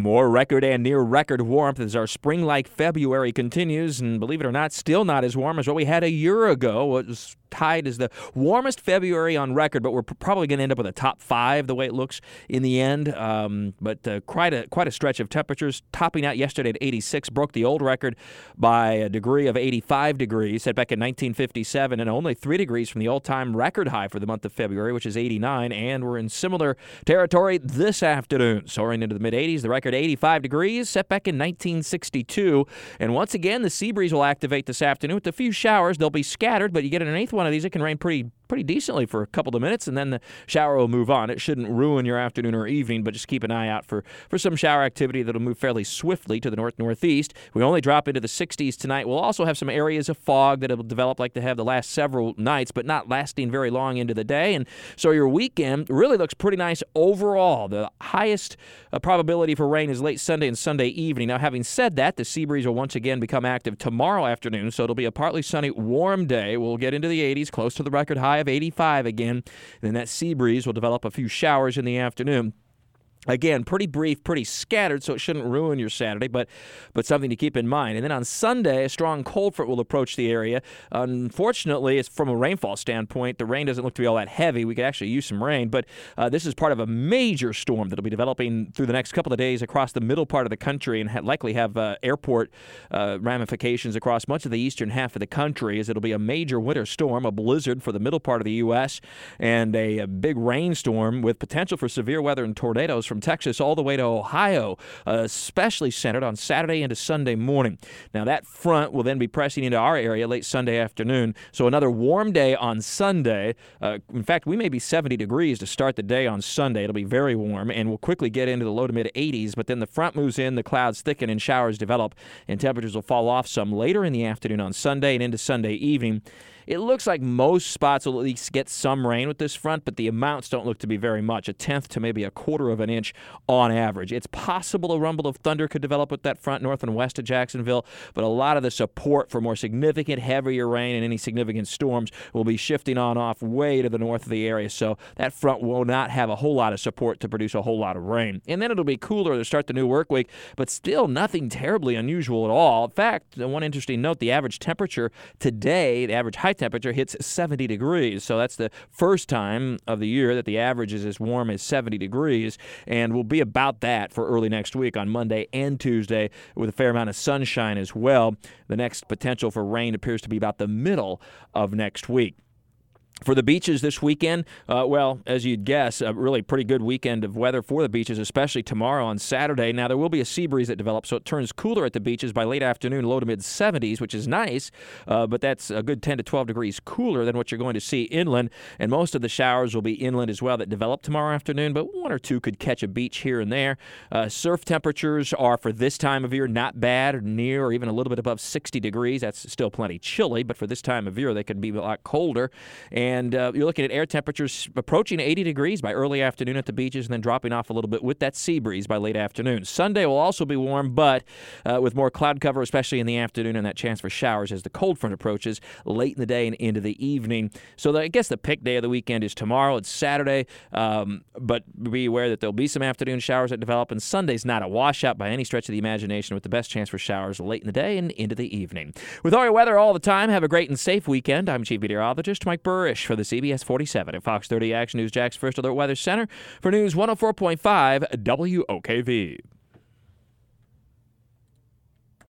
More record and near record warmth as our spring like February continues, and believe it or not, still not as warm as what we had a year ago. It was tied as the warmest February on record, but we're probably going to end up with a top five the way it looks in the end. Um, but uh, quite a quite a stretch of temperatures, topping out yesterday at 86, broke the old record by a degree of 85 degrees, set back in 1957, and only three degrees from the all-time record high for the month of February, which is 89. And we're in similar territory this afternoon, soaring into the mid 80s. The record record 85 degrees, set back in 1962. And once again, the sea breeze will activate this afternoon with a few showers. They'll be scattered, but you get an eighth one of these, it can rain pretty pretty decently for a couple of minutes, and then the shower will move on. It shouldn't ruin your afternoon or evening, but just keep an eye out for, for some shower activity that'll move fairly swiftly to the north northeast. We only drop into the 60s tonight. We'll also have some areas of fog that will develop like they have the last several nights, but not lasting very long into the day. And so your weekend really looks pretty nice overall. The highest uh, probability for rain is late Sunday and Sunday evening. Now, having said that, the sea breeze will once again become active tomorrow afternoon, so it'll be a partly sunny, warm day. We'll get into the 80s, close to the record high of 85 again. Then that sea breeze will develop a few showers in the afternoon. Again, pretty brief, pretty scattered, so it shouldn't ruin your Saturday, but but something to keep in mind. And then on Sunday, a strong cold front will approach the area. Unfortunately, it's from a rainfall standpoint, the rain doesn't look to be all that heavy. We could actually use some rain, but uh, this is part of a major storm that'll be developing through the next couple of days across the middle part of the country and ha- likely have uh, airport uh, ramifications across much of the eastern half of the country. As it'll be a major winter storm, a blizzard for the middle part of the U.S., and a, a big rainstorm with potential for severe weather and tornadoes from Texas all the way to Ohio, uh, especially centered on Saturday into Sunday morning. Now, that front will then be pressing into our area late Sunday afternoon. So, another warm day on Sunday. Uh, in fact, we may be 70 degrees to start the day on Sunday. It'll be very warm, and we'll quickly get into the low to mid 80s. But then the front moves in, the clouds thicken, and showers develop, and temperatures will fall off some later in the afternoon on Sunday and into Sunday evening. It looks like most spots will at least get some rain with this front, but the amounts don't look to be very much a tenth to maybe a quarter of an inch on average. It's possible a rumble of thunder could develop with that front north and west of Jacksonville, but a lot of the support for more significant, heavier rain and any significant storms will be shifting on off way to the north of the area. So that front will not have a whole lot of support to produce a whole lot of rain. And then it'll be cooler to start the new work week, but still nothing terribly unusual at all. In fact, one interesting note the average temperature today, the average high temperature hits 70 degrees. So that's the first time of the year that the average is as warm as 70 degrees, and will be about that for early next week on Monday and Tuesday with a fair amount of sunshine as well. The next potential for rain appears to be about the middle of next week. For the beaches this weekend, uh, well, as you'd guess, a really pretty good weekend of weather for the beaches, especially tomorrow on Saturday. Now, there will be a sea breeze that develops, so it turns cooler at the beaches by late afternoon, low to mid 70s, which is nice, uh, but that's a good 10 to 12 degrees cooler than what you're going to see inland. And most of the showers will be inland as well that develop tomorrow afternoon, but one or two could catch a beach here and there. Uh, surf temperatures are for this time of year not bad, or near or even a little bit above 60 degrees. That's still plenty chilly, but for this time of year, they could be a lot colder. And and uh, you're looking at air temperatures approaching 80 degrees by early afternoon at the beaches and then dropping off a little bit with that sea breeze by late afternoon. Sunday will also be warm, but uh, with more cloud cover, especially in the afternoon, and that chance for showers as the cold front approaches late in the day and into the evening. So the, I guess the pick day of the weekend is tomorrow. It's Saturday, um, but be aware that there'll be some afternoon showers that develop, and Sunday's not a washout by any stretch of the imagination, with the best chance for showers late in the day and into the evening. With all your weather all the time, have a great and safe weekend. I'm Chief Meteorologist Mike Buresh for the CBS 47 at Fox 30 Action News Jax First Alert Weather Center for News 104.5 WOKV.